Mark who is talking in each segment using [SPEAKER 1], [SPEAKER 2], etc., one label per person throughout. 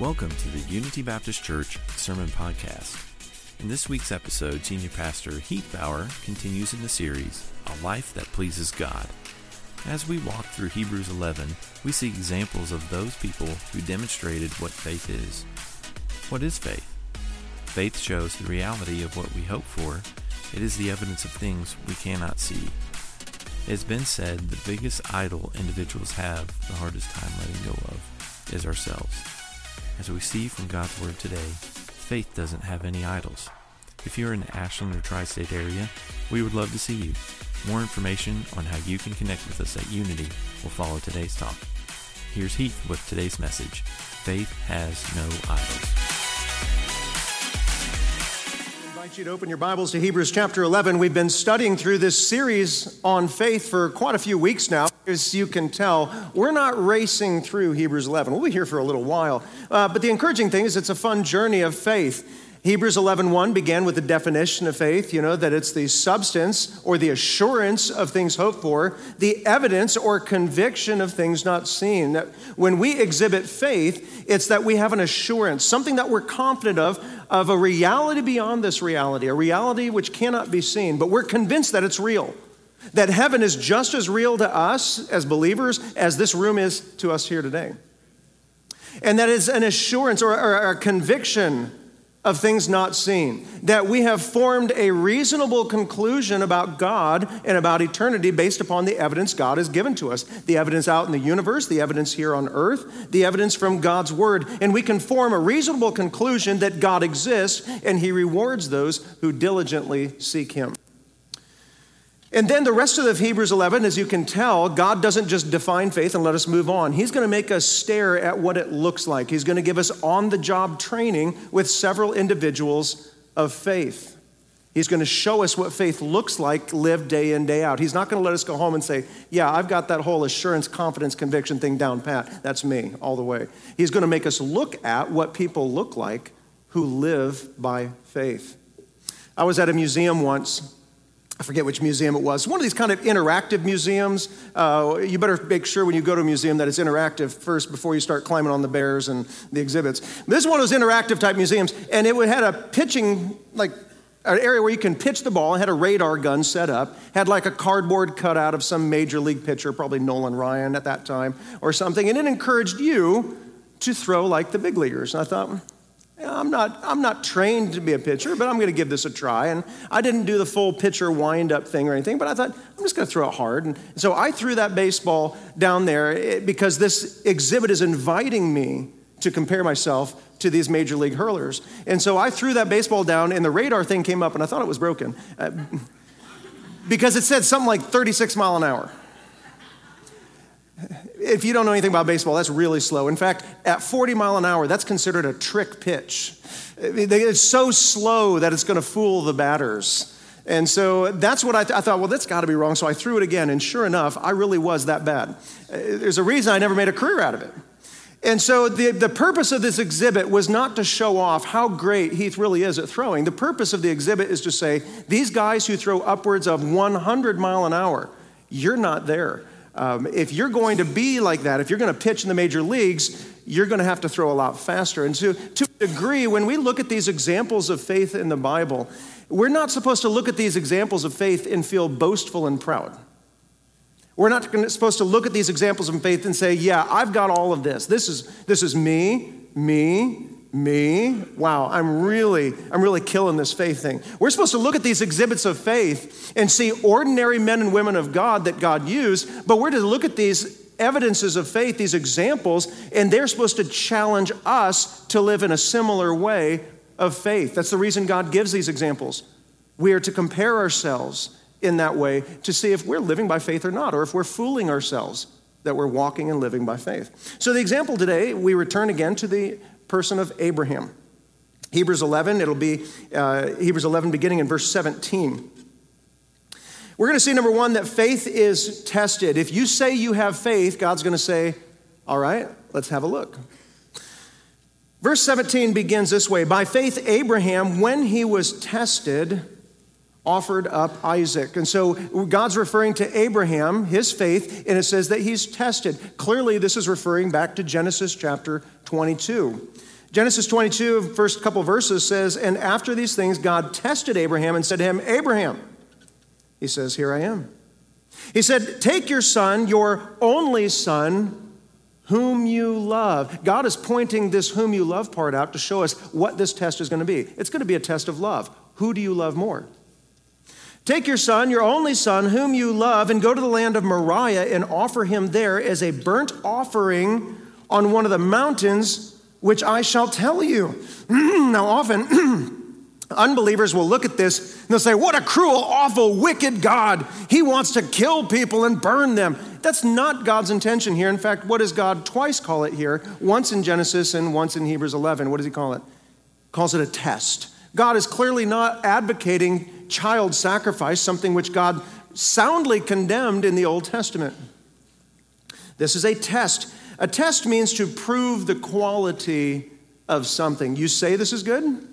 [SPEAKER 1] Welcome to the Unity Baptist Church Sermon Podcast. In this week's episode, Senior Pastor Heath Bauer continues in the series, A Life That Pleases God. As we walk through Hebrews 11, we see examples of those people who demonstrated what faith is. What is faith? Faith shows the reality of what we hope for. It is the evidence of things we cannot see. It has been said the biggest idol individuals have the hardest time letting go of is ourselves. As we see from God's Word today, faith doesn't have any idols. If you're in the Ashland or Tri State area, we would love to see you. More information on how you can connect with us at Unity will follow today's talk. Here's Heath with today's message Faith has no idols.
[SPEAKER 2] Invite you to open your Bibles to Hebrews chapter 11. We've been studying through this series on faith for quite a few weeks now. As you can tell, we're not racing through Hebrews 11. We'll be here for a little while. Uh, but the encouraging thing is it's a fun journey of faith. Hebrews 11:1 began with the definition of faith, you know, that it's the substance or the assurance of things hoped for, the evidence or conviction of things not seen. That when we exhibit faith, it's that we have an assurance, something that we're confident of, of a reality beyond this reality, a reality which cannot be seen, but we're convinced that it's real. That heaven is just as real to us as believers as this room is to us here today. And that is an assurance or, or, or a conviction of things not seen. That we have formed a reasonable conclusion about God and about eternity based upon the evidence God has given to us. The evidence out in the universe, the evidence here on earth, the evidence from God's word. And we can form a reasonable conclusion that God exists and he rewards those who diligently seek him. And then the rest of Hebrews 11, as you can tell, God doesn't just define faith and let us move on. He's going to make us stare at what it looks like. He's going to give us on the job training with several individuals of faith. He's going to show us what faith looks like lived day in, day out. He's not going to let us go home and say, Yeah, I've got that whole assurance, confidence, conviction thing down pat. That's me all the way. He's going to make us look at what people look like who live by faith. I was at a museum once forget which museum it was. One of these kind of interactive museums. Uh, you better make sure when you go to a museum that it's interactive first before you start climbing on the bears and the exhibits. This is one those interactive type museums, and it had a pitching, like an area where you can pitch the ball, it had a radar gun set up, had like a cardboard cutout of some major league pitcher, probably Nolan Ryan at that time or something, and it encouraged you to throw like the big leaguers. And I thought, I'm not, I'm not trained to be a pitcher, but I'm going to give this a try. And I didn't do the full pitcher wind up thing or anything, but I thought, I'm just going to throw it hard. And so I threw that baseball down there eh, because this exhibit is inviting me to compare myself to these major league hurlers. And so I threw that baseball down, and the radar thing came up, and I thought it was broken uh, because it said something like 36 mile an hour. If you don't know anything about baseball, that's really slow. In fact, at 40 mile an hour, that's considered a trick pitch. It's so slow that it's going to fool the batters. And so that's what I, th- I thought, well, that's got to be wrong. So I threw it again, and sure enough, I really was that bad. Uh, there's a reason I never made a career out of it. And so the, the purpose of this exhibit was not to show off how great Heath really is at throwing. The purpose of the exhibit is to say, these guys who throw upwards of 100 mile an hour, you're not there. Um, if you're going to be like that, if you're going to pitch in the major leagues, you're going to have to throw a lot faster. And to, to a degree, when we look at these examples of faith in the Bible, we're not supposed to look at these examples of faith and feel boastful and proud. We're not supposed to look at these examples of faith and say, Yeah, I've got all of this. This is, this is me, me, me? Wow i'm really i'm really killing this faith thing. We're supposed to look at these exhibits of faith and see ordinary men and women of god that god used but we're to look at these evidences of faith these examples and they're supposed to challenge us to live in a similar way of faith. That's the reason god gives these examples. We are to compare ourselves in that way to see if we're living by faith or not or if we're fooling ourselves that we're walking and living by faith. So the example today we return again to the person of Abraham. Hebrews 11, it'll be uh, Hebrews 11 beginning in verse 17. We're going to see, number one, that faith is tested. If you say you have faith, God's going to say, All right, let's have a look. Verse 17 begins this way By faith, Abraham, when he was tested, offered up Isaac. And so God's referring to Abraham, his faith, and it says that he's tested. Clearly, this is referring back to Genesis chapter 22. Genesis 22, first couple verses says, And after these things, God tested Abraham and said to him, Abraham, he says, Here I am. He said, Take your son, your only son, whom you love. God is pointing this whom you love part out to show us what this test is going to be. It's going to be a test of love. Who do you love more? Take your son, your only son, whom you love, and go to the land of Moriah and offer him there as a burnt offering on one of the mountains which I shall tell you. now, often, unbelievers will look at this and they'll say, What a cruel, awful, wicked God. He wants to kill people and burn them. That's not God's intention here. In fact, what does God twice call it here? Once in Genesis and once in Hebrews 11. What does he call it? Calls it a test. God is clearly not advocating child sacrifice, something which God soundly condemned in the Old Testament. This is a test. A test means to prove the quality of something. You say this is good?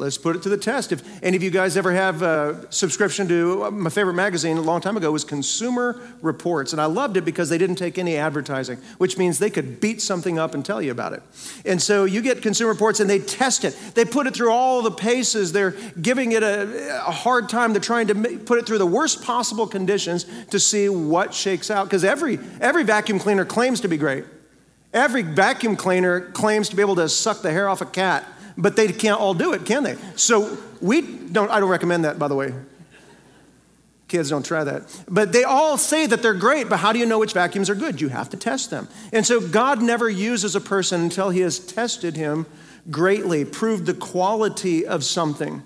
[SPEAKER 2] Let's put it to the test. If any of you guys ever have a subscription to uh, my favorite magazine a long time ago was Consumer Reports, and I loved it because they didn't take any advertising, which means they could beat something up and tell you about it. And so you get Consumer Reports and they test it. They put it through all the paces. They're giving it a, a hard time. They're trying to put it through the worst possible conditions to see what shakes out. Because every every vacuum cleaner claims to be great. Every vacuum cleaner claims to be able to suck the hair off a cat but they can't all do it, can they? So we don't, I don't recommend that, by the way. Kids don't try that. But they all say that they're great, but how do you know which vacuums are good? You have to test them. And so God never uses a person until he has tested him greatly, proved the quality of something.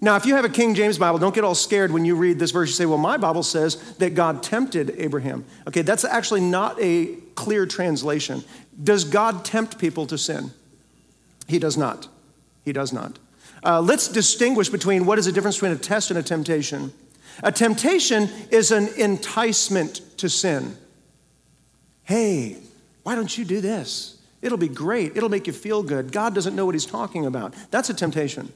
[SPEAKER 2] Now, if you have a King James Bible, don't get all scared when you read this verse. You say, well, my Bible says that God tempted Abraham. Okay, that's actually not a clear translation. Does God tempt people to sin? He does not. He does not. Uh, let's distinguish between what is the difference between a test and a temptation. A temptation is an enticement to sin. Hey, why don't you do this? It'll be great. It'll make you feel good. God doesn't know what he's talking about. That's a temptation.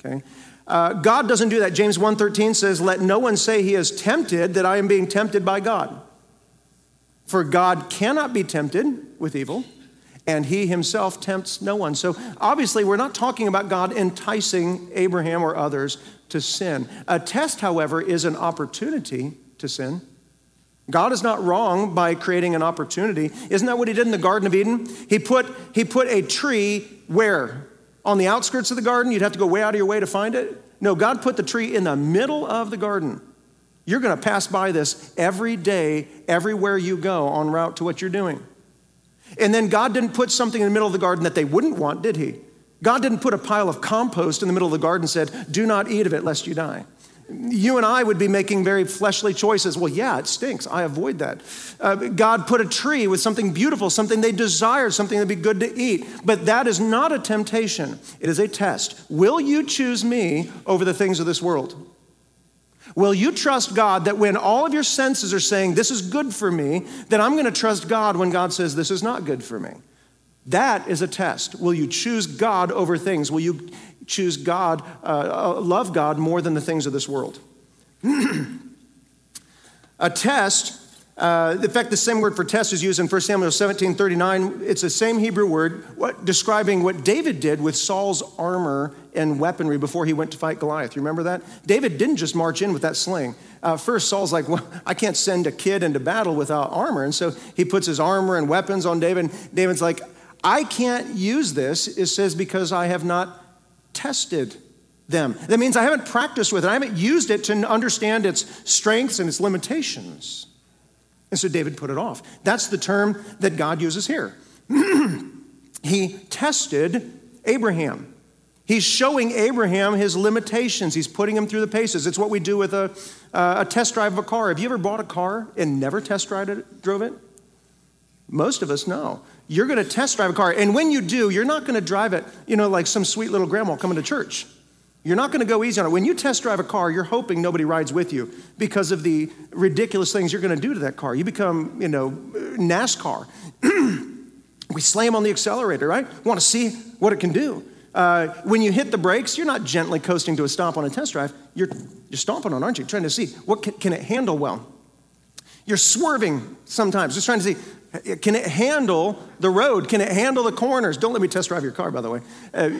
[SPEAKER 2] Okay? Uh, God doesn't do that. James 1:13 says, "Let no one say he is tempted that I am being tempted by God." For God cannot be tempted with evil, and he himself tempts no one. So obviously, we're not talking about God enticing Abraham or others to sin. A test, however, is an opportunity to sin. God is not wrong by creating an opportunity. Isn't that what he did in the Garden of Eden? He put, he put a tree where? On the outskirts of the garden? You'd have to go way out of your way to find it? No, God put the tree in the middle of the garden. You're going to pass by this every day, everywhere you go, en route to what you're doing. And then God didn't put something in the middle of the garden that they wouldn't want, did He? God didn't put a pile of compost in the middle of the garden and said, Do not eat of it lest you die. You and I would be making very fleshly choices. Well, yeah, it stinks. I avoid that. Uh, God put a tree with something beautiful, something they desired, something that'd be good to eat. But that is not a temptation, it is a test. Will you choose me over the things of this world? Will you trust God that when all of your senses are saying, This is good for me, that I'm going to trust God when God says, This is not good for me? That is a test. Will you choose God over things? Will you choose God, uh, uh love God more than the things of this world? a test uh, in fact, the same word for test is used in 1 Samuel 17 39. It's the same Hebrew word what, describing what David did with Saul's armor and weaponry before he went to fight Goliath. You remember that? David didn't just march in with that sling. Uh, first, Saul's like, Well, I can't send a kid into battle without armor. And so he puts his armor and weapons on David. David's like, I can't use this, it says, because I have not tested them. That means I haven't practiced with it, I haven't used it to understand its strengths and its limitations. And so David put it off. That's the term that God uses here. he tested Abraham. He's showing Abraham his limitations. He's putting him through the paces. It's what we do with a, uh, a test drive of a car. Have you ever bought a car and never test drive it, drove it? Most of us know. You're going to test drive a car. And when you do, you're not going to drive it, you know, like some sweet little grandma coming to church. You're not going to go easy on it. When you test drive a car, you're hoping nobody rides with you because of the ridiculous things you're going to do to that car. You become, you know, NASCAR. we slam on the accelerator, right? Want to see what it can do. Uh, when you hit the brakes, you're not gently coasting to a stop on a test drive. You're, you're stomping on, aren't you? Trying to see what can, can it handle well. You're swerving sometimes, just trying to see can it handle the road? Can it handle the corners? Don't let me test drive your car, by the way. Uh,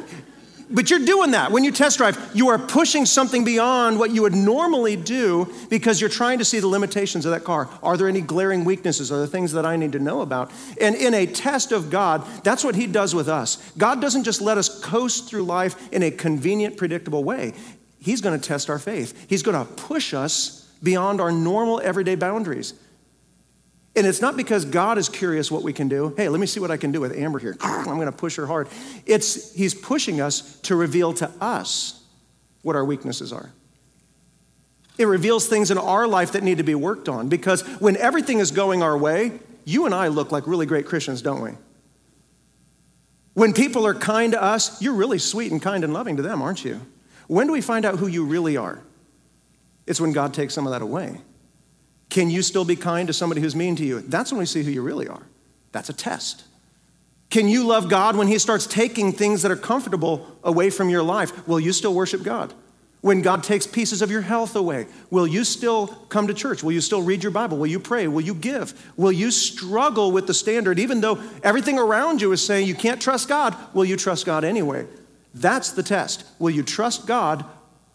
[SPEAKER 2] but you're doing that. When you test drive, you are pushing something beyond what you would normally do because you're trying to see the limitations of that car. Are there any glaring weaknesses? Are there things that I need to know about? And in a test of God, that's what He does with us. God doesn't just let us coast through life in a convenient, predictable way. He's going to test our faith, He's going to push us beyond our normal everyday boundaries. And it's not because God is curious what we can do. Hey, let me see what I can do with Amber here. I'm going to push her hard. It's He's pushing us to reveal to us what our weaknesses are. It reveals things in our life that need to be worked on because when everything is going our way, you and I look like really great Christians, don't we? When people are kind to us, you're really sweet and kind and loving to them, aren't you? When do we find out who you really are? It's when God takes some of that away. Can you still be kind to somebody who's mean to you? That's when we see who you really are. That's a test. Can you love God when He starts taking things that are comfortable away from your life? Will you still worship God? When God takes pieces of your health away, will you still come to church? Will you still read your Bible? Will you pray? Will you give? Will you struggle with the standard even though everything around you is saying you can't trust God? Will you trust God anyway? That's the test. Will you trust God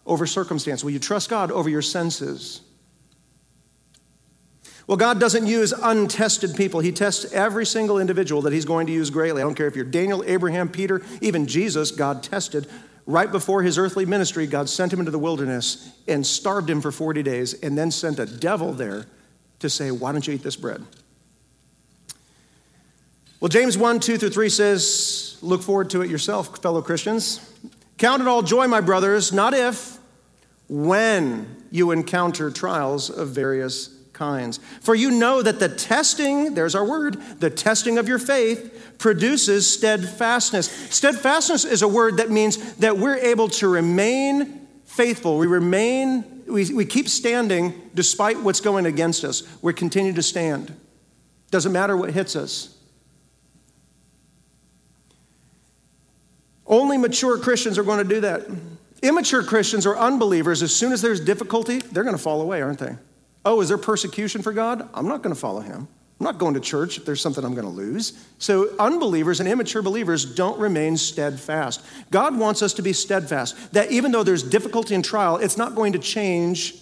[SPEAKER 2] over circumstance? Will you trust God over your senses? Well, God doesn't use untested people. He tests every single individual that He's going to use greatly. I don't care if you're Daniel, Abraham, Peter, even Jesus, God tested. Right before his earthly ministry, God sent him into the wilderness and starved him for 40 days and then sent a devil there to say, Why don't you eat this bread? Well, James 1 2 through 3 says, Look forward to it yourself, fellow Christians. Count it all joy, my brothers, not if, when you encounter trials of various kinds. For you know that the testing, there's our word, the testing of your faith produces steadfastness. Steadfastness is a word that means that we're able to remain faithful. We remain, we, we keep standing despite what's going against us. We continue to stand. Doesn't matter what hits us. Only mature Christians are going to do that. Immature Christians or unbelievers, as soon as there's difficulty, they're going to fall away, aren't they? Oh, is there persecution for God? I'm not going to follow him. I'm not going to church if there's something I'm going to lose. So, unbelievers and immature believers don't remain steadfast. God wants us to be steadfast, that even though there's difficulty and trial, it's not going to change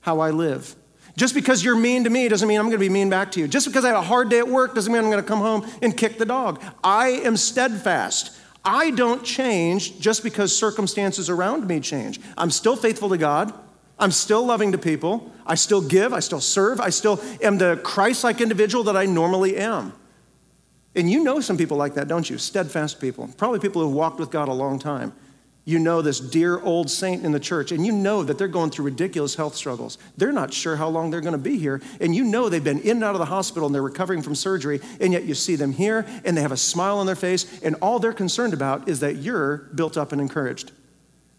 [SPEAKER 2] how I live. Just because you're mean to me doesn't mean I'm going to be mean back to you. Just because I had a hard day at work doesn't mean I'm going to come home and kick the dog. I am steadfast. I don't change just because circumstances around me change. I'm still faithful to God. I'm still loving to people. I still give. I still serve. I still am the Christ like individual that I normally am. And you know some people like that, don't you? Steadfast people. Probably people who've walked with God a long time. You know this dear old saint in the church, and you know that they're going through ridiculous health struggles. They're not sure how long they're going to be here, and you know they've been in and out of the hospital and they're recovering from surgery, and yet you see them here and they have a smile on their face, and all they're concerned about is that you're built up and encouraged.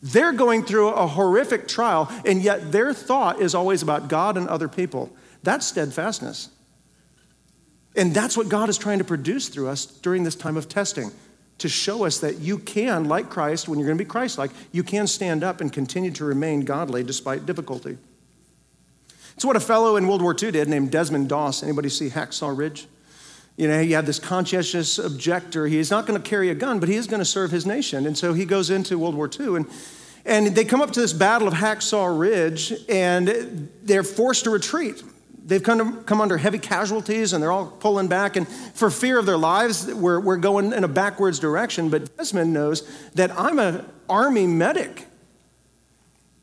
[SPEAKER 2] They're going through a horrific trial, and yet their thought is always about God and other people. That's steadfastness. And that's what God is trying to produce through us during this time of testing to show us that you can, like Christ, when you're going to be Christ like, you can stand up and continue to remain godly despite difficulty. It's what a fellow in World War II did named Desmond Doss. Anybody see Hacksaw Ridge? You know, you have this conscientious objector. He's not going to carry a gun, but he is going to serve his nation. And so he goes into World War II. And, and they come up to this battle of Hacksaw Ridge, and they're forced to retreat. They've come, come under heavy casualties, and they're all pulling back. And for fear of their lives, we're, we're going in a backwards direction. But Desmond knows that I'm an army medic.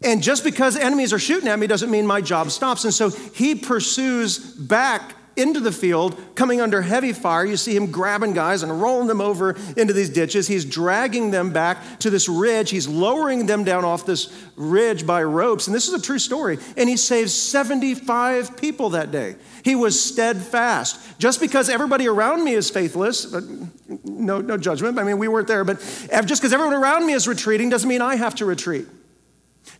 [SPEAKER 2] And just because enemies are shooting at me doesn't mean my job stops. And so he pursues back into the field, coming under heavy fire. You see him grabbing guys and rolling them over into these ditches. He's dragging them back to this ridge. He's lowering them down off this ridge by ropes. And this is a true story. And he saves 75 people that day. He was steadfast. Just because everybody around me is faithless, no, no judgment. I mean, we weren't there, but just because everyone around me is retreating doesn't mean I have to retreat.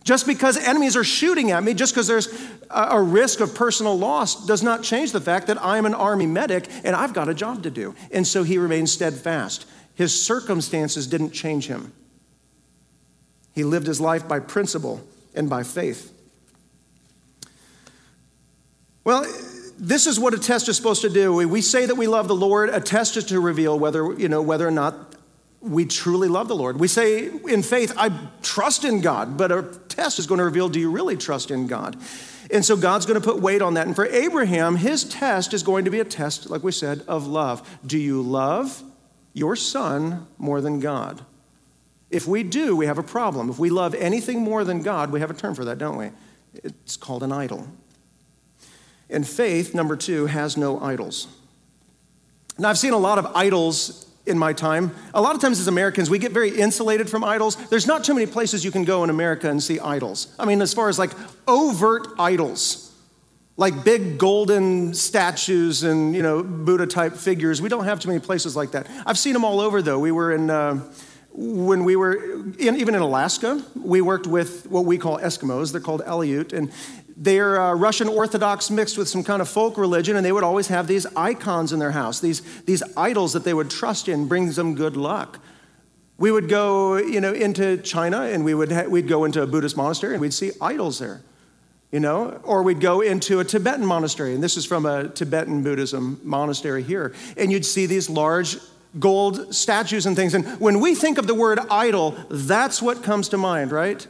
[SPEAKER 2] Just because enemies are shooting at me, just because there's a risk of personal loss, does not change the fact that I'm an army medic and I've got a job to do. And so he remains steadfast. His circumstances didn't change him. He lived his life by principle and by faith. Well, this is what a test is supposed to do. We say that we love the Lord. A test is to reveal whether, you know, whether or not we truly love the Lord. We say in faith, I trust in God, but a test is going to reveal, do you really trust in God? And so God's going to put weight on that. And for Abraham, his test is going to be a test, like we said, of love. Do you love your son more than God? If we do, we have a problem. If we love anything more than God, we have a term for that, don't we? It's called an idol. And faith, number two, has no idols. Now, I've seen a lot of idols in my time. A lot of times, as Americans, we get very insulated from idols. There's not too many places you can go in America and see idols. I mean, as far as like overt idols, like big golden statues and, you know, Buddha type figures, we don't have too many places like that. I've seen them all over, though. We were in. Uh, when we were in, even in Alaska, we worked with what we call Eskimos. They're called Aleut, and they're uh, Russian Orthodox mixed with some kind of folk religion, and they would always have these icons in their house, these, these idols that they would trust in, brings them good luck. We would go, you know, into China, and we would ha- we'd go into a Buddhist monastery, and we'd see idols there, you know, or we'd go into a Tibetan monastery, and this is from a Tibetan Buddhism monastery here, and you'd see these large gold statues and things. And when we think of the word idol, that's what comes to mind, right?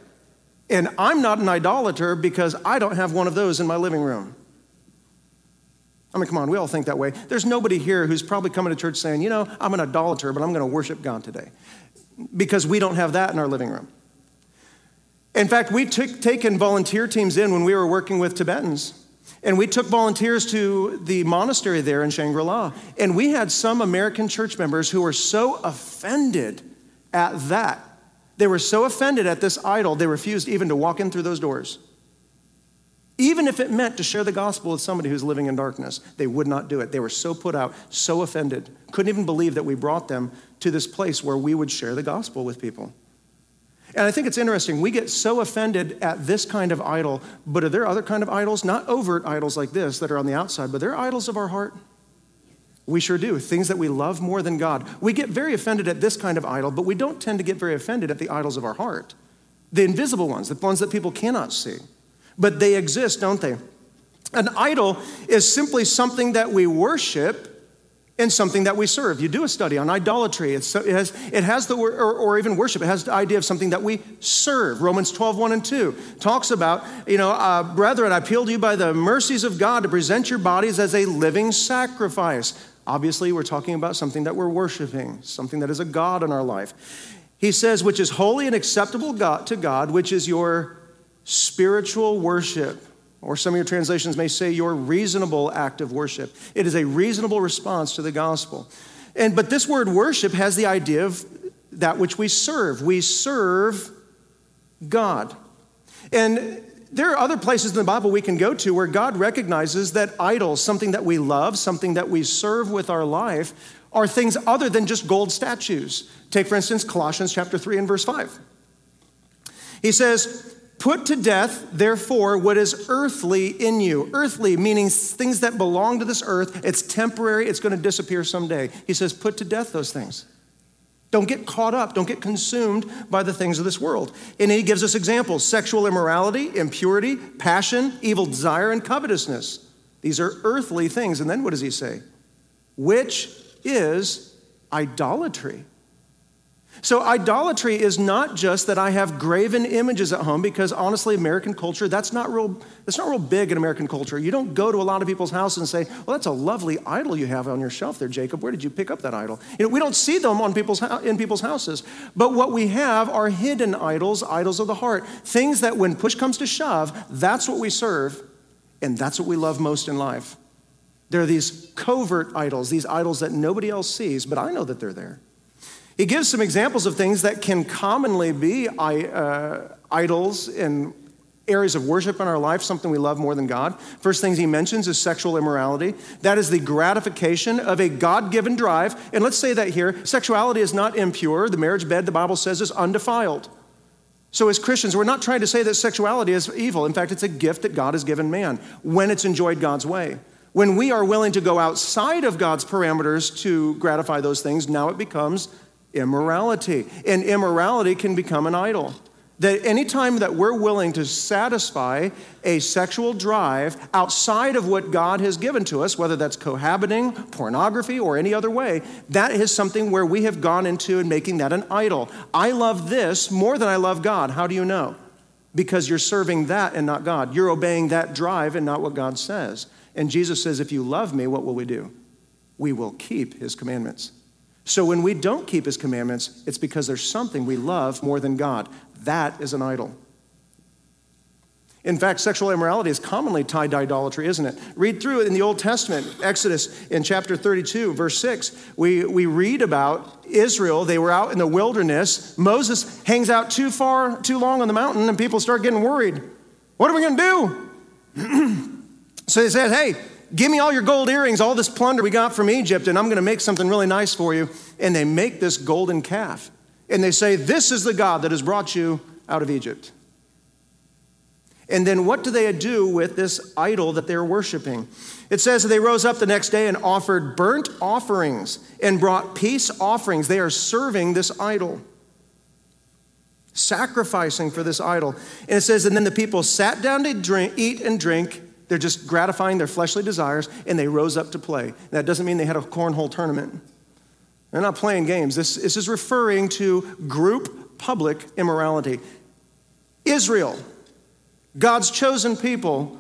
[SPEAKER 2] And I'm not an idolater because I don't have one of those in my living room. I mean, come on, we all think that way. There's nobody here who's probably coming to church saying, you know, I'm an idolater, but I'm going to worship God today. Because we don't have that in our living room. In fact, we took taken volunteer teams in when we were working with Tibetans. And we took volunteers to the monastery there in Shangri La. And we had some American church members who were so offended at that they were so offended at this idol, they refused even to walk in through those doors. Even if it meant to share the gospel with somebody who's living in darkness, they would not do it. They were so put out, so offended, couldn't even believe that we brought them to this place where we would share the gospel with people. And I think it's interesting. We get so offended at this kind of idol, but are there other kind of idols? Not overt idols like this that are on the outside, but they're idols of our heart. We sure do. Things that we love more than God. We get very offended at this kind of idol, but we don't tend to get very offended at the idols of our heart. The invisible ones, the ones that people cannot see. But they exist, don't they? An idol is simply something that we worship and something that we serve. You do a study on idolatry. It's, it, has, it has the word, or, or, even worship, it has the idea of something that we serve. Romans 12, 1 and 2 talks about, you know, uh, brethren, I appeal to you by the mercies of God to present your bodies as a living sacrifice Obviously, we're talking about something that we're worshiping, something that is a God in our life. He says, which is holy and acceptable God, to God, which is your spiritual worship. Or some of your translations may say your reasonable act of worship. It is a reasonable response to the gospel. And but this word worship has the idea of that which we serve. We serve God. And there are other places in the Bible we can go to where God recognizes that idols, something that we love, something that we serve with our life, are things other than just gold statues. Take, for instance, Colossians chapter 3 and verse 5. He says, Put to death, therefore, what is earthly in you. Earthly, meaning things that belong to this earth. It's temporary, it's going to disappear someday. He says, Put to death those things. Don't get caught up, don't get consumed by the things of this world. And he gives us examples sexual immorality, impurity, passion, evil desire, and covetousness. These are earthly things. And then what does he say? Which is idolatry. So, idolatry is not just that I have graven images at home, because honestly, American culture, that's not real, that's not real big in American culture. You don't go to a lot of people's houses and say, Well, that's a lovely idol you have on your shelf there, Jacob. Where did you pick up that idol? You know, we don't see them on people's, in people's houses. But what we have are hidden idols, idols of the heart, things that when push comes to shove, that's what we serve, and that's what we love most in life. There are these covert idols, these idols that nobody else sees, but I know that they're there. He gives some examples of things that can commonly be uh, idols in areas of worship in our life, something we love more than God. First things he mentions is sexual immorality. That is the gratification of a God given drive. And let's say that here sexuality is not impure. The marriage bed, the Bible says, is undefiled. So, as Christians, we're not trying to say that sexuality is evil. In fact, it's a gift that God has given man when it's enjoyed God's way. When we are willing to go outside of God's parameters to gratify those things, now it becomes Immorality. And immorality can become an idol. That anytime that we're willing to satisfy a sexual drive outside of what God has given to us, whether that's cohabiting, pornography, or any other way, that is something where we have gone into and making that an idol. I love this more than I love God. How do you know? Because you're serving that and not God. You're obeying that drive and not what God says. And Jesus says, if you love me, what will we do? We will keep his commandments. So when we don't keep his commandments, it's because there's something we love more than God. That is an idol. In fact, sexual immorality is commonly tied to idolatry, isn't it? Read through it in the Old Testament, Exodus in chapter 32, verse 6. We, we read about Israel. They were out in the wilderness. Moses hangs out too far, too long on the mountain, and people start getting worried. What are we going to do? so they said, Hey, give me all your gold earrings, all this plunder we got from Egypt, and I'm going to make something really nice for you. And they make this golden calf and they say, This is the God that has brought you out of Egypt. And then what do they do with this idol that they're worshiping? It says that they rose up the next day and offered burnt offerings and brought peace offerings. They are serving this idol, sacrificing for this idol. And it says, and then the people sat down to drink, eat and drink. They're just gratifying their fleshly desires, and they rose up to play. That doesn't mean they had a cornhole tournament. They're not playing games. This, this is referring to group public immorality. Israel, God's chosen people,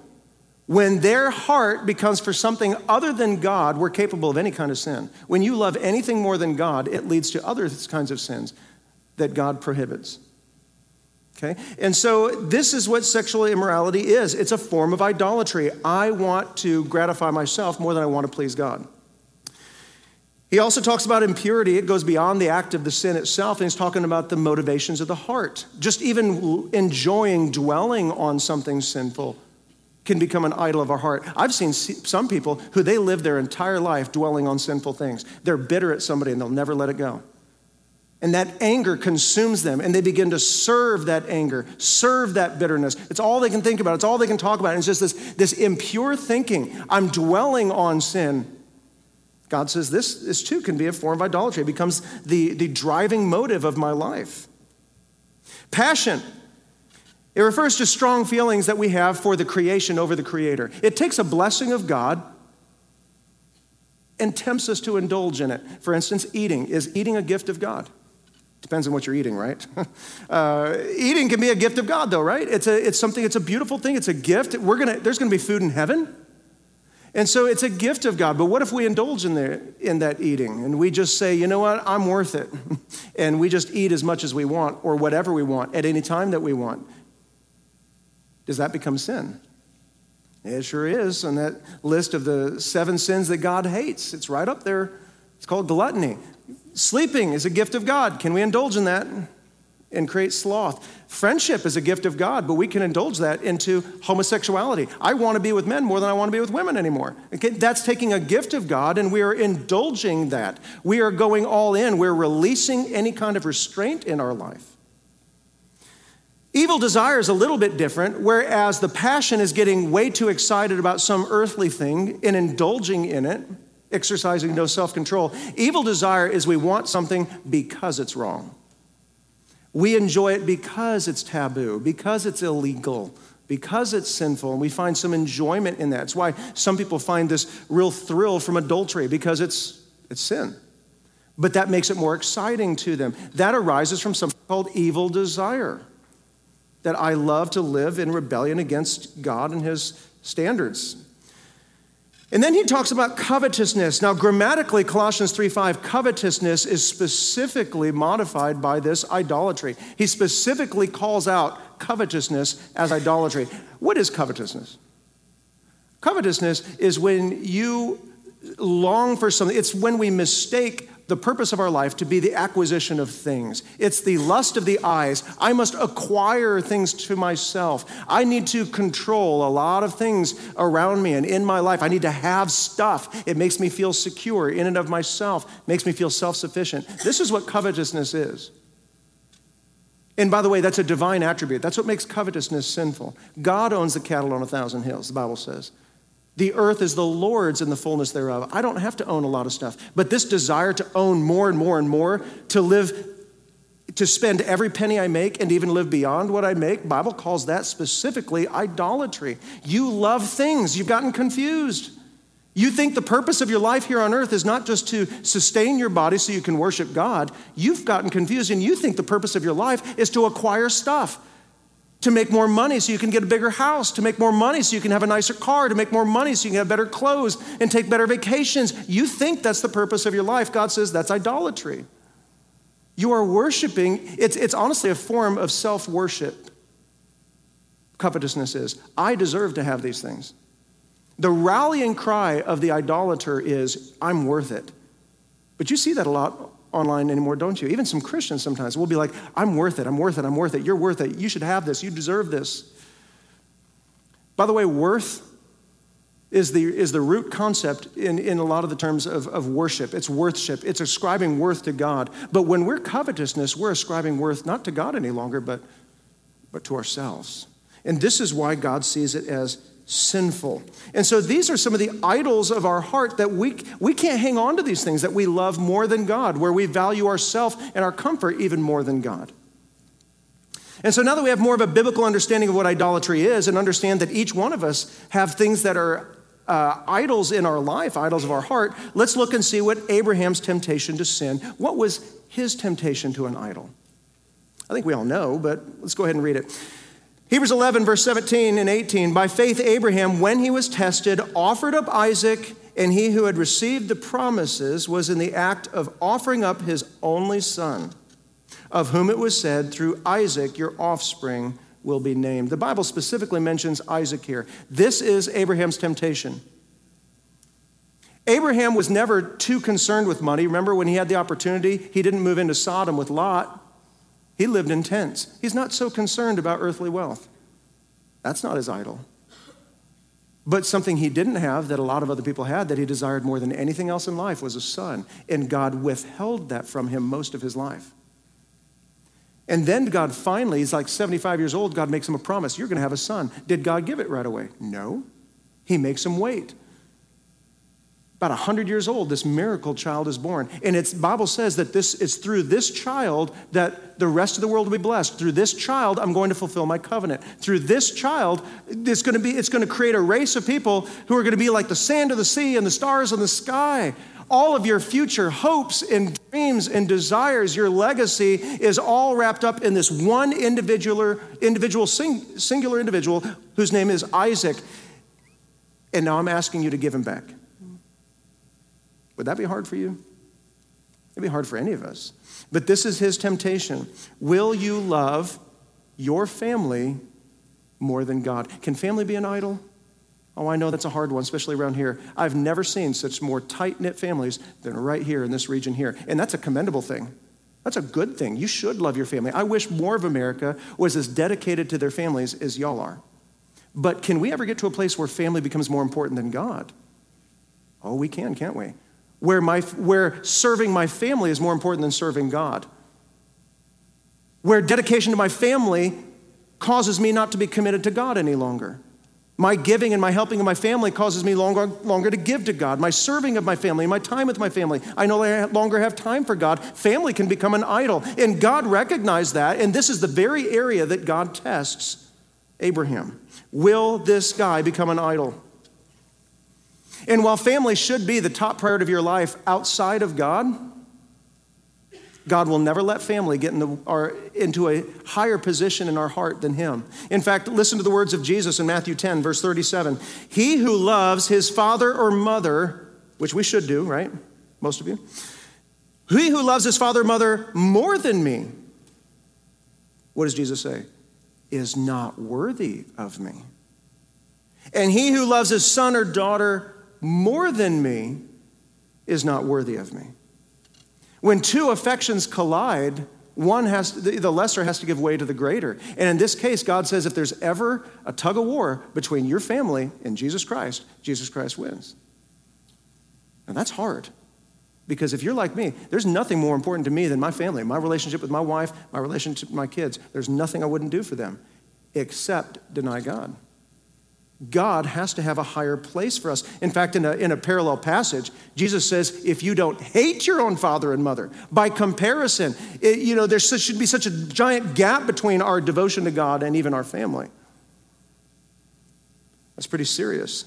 [SPEAKER 2] when their heart becomes for something other than God, we're capable of any kind of sin. When you love anything more than God, it leads to other kinds of sins that God prohibits. Okay? And so this is what sexual immorality is it's a form of idolatry. I want to gratify myself more than I want to please God. He also talks about impurity. It goes beyond the act of the sin itself, and he's talking about the motivations of the heart. Just even enjoying dwelling on something sinful can become an idol of our heart. I've seen some people who they live their entire life dwelling on sinful things. They're bitter at somebody and they'll never let it go. And that anger consumes them, and they begin to serve that anger, serve that bitterness. It's all they can think about, it's all they can talk about. And it's just this, this impure thinking. I'm dwelling on sin God says this, this too can be a form of idolatry. It becomes the, the driving motive of my life. Passion. It refers to strong feelings that we have for the creation over the creator. It takes a blessing of God and tempts us to indulge in it. For instance, eating. Is eating a gift of God? Depends on what you're eating, right? uh, eating can be a gift of God, though, right? It's, a, it's something, it's a beautiful thing, it's a gift. We're gonna, there's gonna be food in heaven. And so it's a gift of God. But what if we indulge in, the, in that eating and we just say, you know what, I'm worth it. and we just eat as much as we want or whatever we want at any time that we want? Does that become sin? It sure is on that list of the seven sins that God hates. It's right up there. It's called gluttony. Sleeping is a gift of God. Can we indulge in that? and create sloth. Friendship is a gift of God, but we can indulge that into homosexuality. I want to be with men more than I want to be with women anymore. Okay? That's taking a gift of God, and we are indulging that. We are going all in. We're releasing any kind of restraint in our life. Evil desire is a little bit different, whereas the passion is getting way too excited about some earthly thing and indulging in it, exercising no self control. Evil desire is we want something because it's wrong. We enjoy it because it's taboo, because it's illegal, because it's sinful, and we find some enjoyment in that. It's why some people find this real thrill from adultery because it's, it's sin. But that makes it more exciting to them. That arises from something called evil desire. That I love to live in rebellion against God and His standards. And then he talks about covetousness. Now, grammatically, Colossians 3:5, covetousness is specifically modified by this idolatry. He specifically calls out covetousness as idolatry. What is covetousness? Covetousness is when you long for something, it's when we mistake the purpose of our life to be the acquisition of things. It's the lust of the eyes. I must acquire things to myself. I need to control a lot of things around me and in my life. I need to have stuff. It makes me feel secure in and of myself, makes me feel self sufficient. This is what covetousness is. And by the way, that's a divine attribute. That's what makes covetousness sinful. God owns the cattle on a thousand hills, the Bible says. The earth is the Lord's and the fullness thereof. I don't have to own a lot of stuff. But this desire to own more and more and more, to live, to spend every penny I make and even live beyond what I make, Bible calls that specifically idolatry. You love things, you've gotten confused. You think the purpose of your life here on earth is not just to sustain your body so you can worship God. You've gotten confused and you think the purpose of your life is to acquire stuff to make more money so you can get a bigger house, to make more money so you can have a nicer car, to make more money so you can have better clothes and take better vacations. You think that's the purpose of your life. God says that's idolatry. You are worshiping, it's, it's honestly a form of self worship. Covetousness is. I deserve to have these things. The rallying cry of the idolater is, I'm worth it. But you see that a lot online anymore, don't you? Even some Christians sometimes will be like, I'm worth it, I'm worth it, I'm worth it, you're worth it, you should have this, you deserve this. By the way, worth is the, is the root concept in, in a lot of the terms of, of worship. It's worthship, it's ascribing worth to God. But when we're covetousness, we're ascribing worth not to God any longer, but, but to ourselves. And this is why God sees it as sinful. And so these are some of the idols of our heart that we, we can't hang on to these things that we love more than God, where we value ourself and our comfort even more than God. And so now that we have more of a biblical understanding of what idolatry is and understand that each one of us have things that are uh, idols in our life, idols of our heart, let's look and see what Abraham's temptation to sin, what was his temptation to an idol? I think we all know, but let's go ahead and read it. Hebrews 11, verse 17 and 18. By faith, Abraham, when he was tested, offered up Isaac, and he who had received the promises was in the act of offering up his only son, of whom it was said, Through Isaac your offspring will be named. The Bible specifically mentions Isaac here. This is Abraham's temptation. Abraham was never too concerned with money. Remember when he had the opportunity, he didn't move into Sodom with Lot. He lived in tents. He's not so concerned about earthly wealth. That's not his idol. But something he didn't have that a lot of other people had that he desired more than anything else in life was a son. And God withheld that from him most of his life. And then God finally, he's like 75 years old, God makes him a promise you're going to have a son. Did God give it right away? No. He makes him wait about 100 years old this miracle child is born. And it's bible says that this is through this child that the rest of the world will be blessed. Through this child i'm going to fulfill my covenant. Through this child it's going to be it's going to create a race of people who are going to be like the sand of the sea and the stars in the sky. All of your future hopes and dreams and desires your legacy is all wrapped up in this one individual individual singular individual whose name is isaac. And now i'm asking you to give him back would that be hard for you? It'd be hard for any of us. But this is his temptation. Will you love your family more than God? Can family be an idol? Oh, I know that's a hard one, especially around here. I've never seen such more tight knit families than right here in this region here. And that's a commendable thing. That's a good thing. You should love your family. I wish more of America was as dedicated to their families as y'all are. But can we ever get to a place where family becomes more important than God? Oh, we can, can't we? Where, my, where serving my family is more important than serving God. Where dedication to my family causes me not to be committed to God any longer. My giving and my helping of my family causes me longer, longer to give to God. My serving of my family, my time with my family, I no longer have time for God. Family can become an idol. And God recognized that, and this is the very area that God tests Abraham. Will this guy become an idol? And while family should be the top priority of your life outside of God, God will never let family get in the, or into a higher position in our heart than Him. In fact, listen to the words of Jesus in Matthew 10, verse 37. He who loves his father or mother, which we should do, right? Most of you. He who loves his father or mother more than me, what does Jesus say? Is not worthy of me. And he who loves his son or daughter more than me is not worthy of me. When two affections collide, one has the lesser has to give way to the greater. And in this case, God says if there's ever a tug of war between your family and Jesus Christ, Jesus Christ wins. And that's hard. Because if you're like me, there's nothing more important to me than my family, my relationship with my wife, my relationship with my kids. There's nothing I wouldn't do for them except deny God. God has to have a higher place for us. In fact, in a, in a parallel passage, Jesus says, if you don't hate your own father and mother, by comparison, it, you know, there should be such a giant gap between our devotion to God and even our family. That's pretty serious.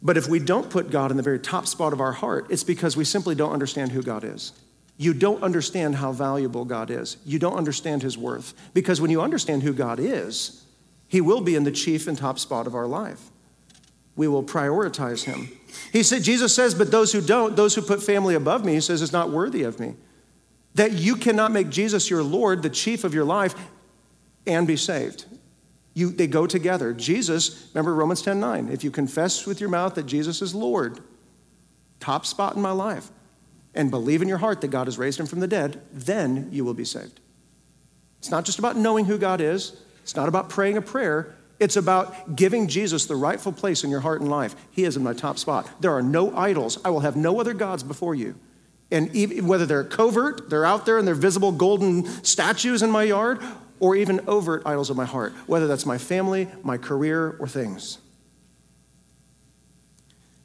[SPEAKER 2] But if we don't put God in the very top spot of our heart, it's because we simply don't understand who God is. You don't understand how valuable God is. You don't understand his worth. Because when you understand who God is, he will be in the chief and top spot of our life. We will prioritize him. He said, Jesus says, but those who don't, those who put family above me, he says, is not worthy of me. That you cannot make Jesus your Lord, the chief of your life, and be saved. You, they go together. Jesus, remember Romans 10 9, if you confess with your mouth that Jesus is Lord, top spot in my life, and believe in your heart that God has raised him from the dead, then you will be saved. It's not just about knowing who God is, it's not about praying a prayer. It's about giving Jesus the rightful place in your heart and life. He is in my top spot. There are no idols. I will have no other gods before you. And even, whether they're covert, they're out there and they're visible golden statues in my yard, or even overt idols of my heart, whether that's my family, my career, or things.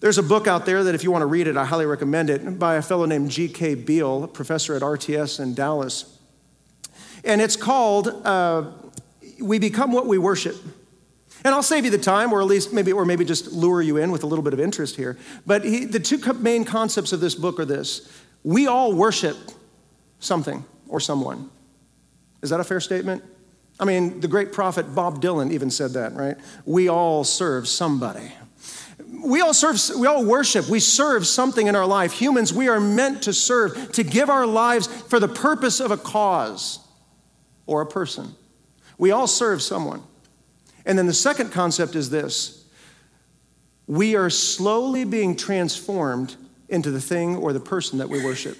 [SPEAKER 2] There's a book out there that if you want to read it, I highly recommend it, by a fellow named G.K. Beale, professor at RTS in Dallas. And it's called uh, we become what we worship. And I'll save you the time, or at least maybe, or maybe just lure you in with a little bit of interest here. But he, the two main concepts of this book are this we all worship something or someone. Is that a fair statement? I mean, the great prophet Bob Dylan even said that, right? We all serve somebody. We all serve, we all worship, we serve something in our life. Humans, we are meant to serve, to give our lives for the purpose of a cause or a person. We all serve someone. And then the second concept is this we are slowly being transformed into the thing or the person that we worship.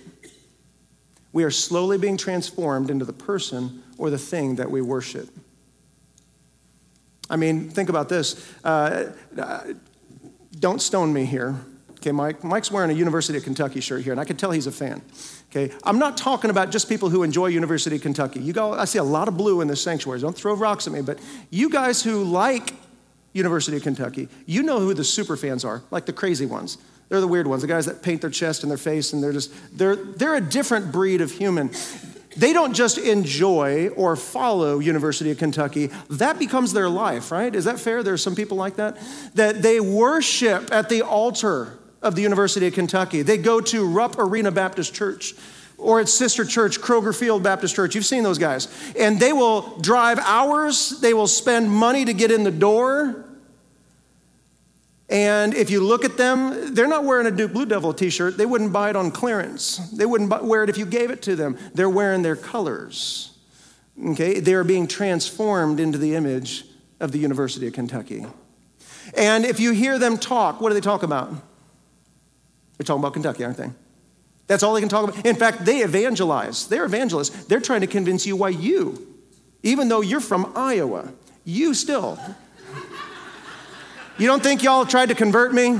[SPEAKER 2] We are slowly being transformed into the person or the thing that we worship. I mean, think about this. Uh, uh, don't stone me here. Okay, Mike. Mike's wearing a University of Kentucky shirt here, and I can tell he's a fan. Okay, I'm not talking about just people who enjoy University of Kentucky. You go, I see a lot of blue in this sanctuary. Don't throw rocks at me, but you guys who like University of Kentucky, you know who the super fans are, like the crazy ones. They're the weird ones, the guys that paint their chest and their face, and they're just they're they're a different breed of human. They don't just enjoy or follow University of Kentucky. That becomes their life, right? Is that fair? There are some people like that. That they worship at the altar of the University of Kentucky. They go to Rupp Arena Baptist Church or its sister church, Kroger Field Baptist Church. You've seen those guys. And they will drive hours, they will spend money to get in the door. And if you look at them, they're not wearing a Duke Blue Devil t shirt. They wouldn't buy it on clearance. They wouldn't wear it if you gave it to them. They're wearing their colors. Okay? They are being transformed into the image of the University of Kentucky. And if you hear them talk, what do they talk about? They're talking about Kentucky, aren't they? That's all they can talk about. In fact, they evangelize. They're evangelists. They're trying to convince you why you, even though you're from Iowa, you still. You don't think y'all tried to convert me?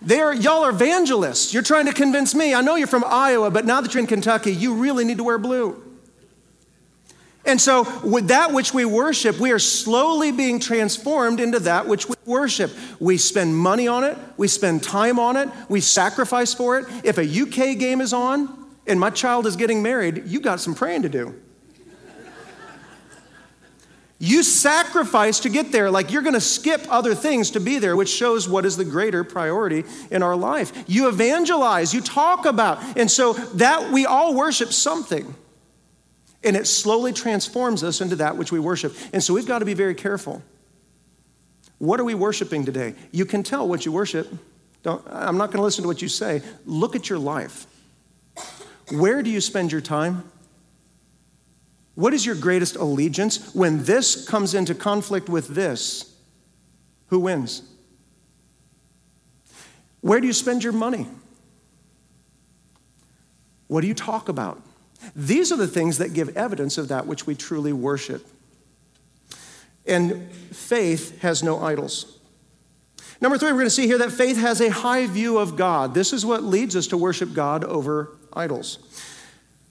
[SPEAKER 2] They're, y'all are evangelists. You're trying to convince me. I know you're from Iowa, but now that you're in Kentucky, you really need to wear blue. And so, with that which we worship, we are slowly being transformed into that which we worship. We spend money on it, we spend time on it, we sacrifice for it. If a UK game is on and my child is getting married, you got some praying to do. You sacrifice to get there, like you're gonna skip other things to be there, which shows what is the greater priority in our life. You evangelize, you talk about, and so that we all worship something. And it slowly transforms us into that which we worship. And so we've got to be very careful. What are we worshiping today? You can tell what you worship. Don't, I'm not going to listen to what you say. Look at your life. Where do you spend your time? What is your greatest allegiance? When this comes into conflict with this, who wins? Where do you spend your money? What do you talk about? These are the things that give evidence of that which we truly worship. And faith has no idols. Number three, we're going to see here that faith has a high view of God. This is what leads us to worship God over idols.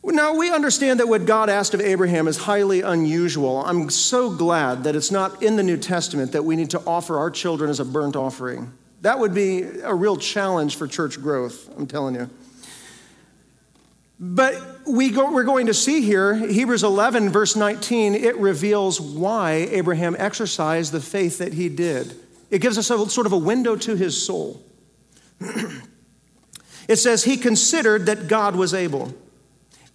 [SPEAKER 2] Now, we understand that what God asked of Abraham is highly unusual. I'm so glad that it's not in the New Testament that we need to offer our children as a burnt offering. That would be a real challenge for church growth, I'm telling you. But we go, we're going to see here, Hebrews 11, verse 19, it reveals why Abraham exercised the faith that he did. It gives us a sort of a window to his soul. it says, He considered that God was able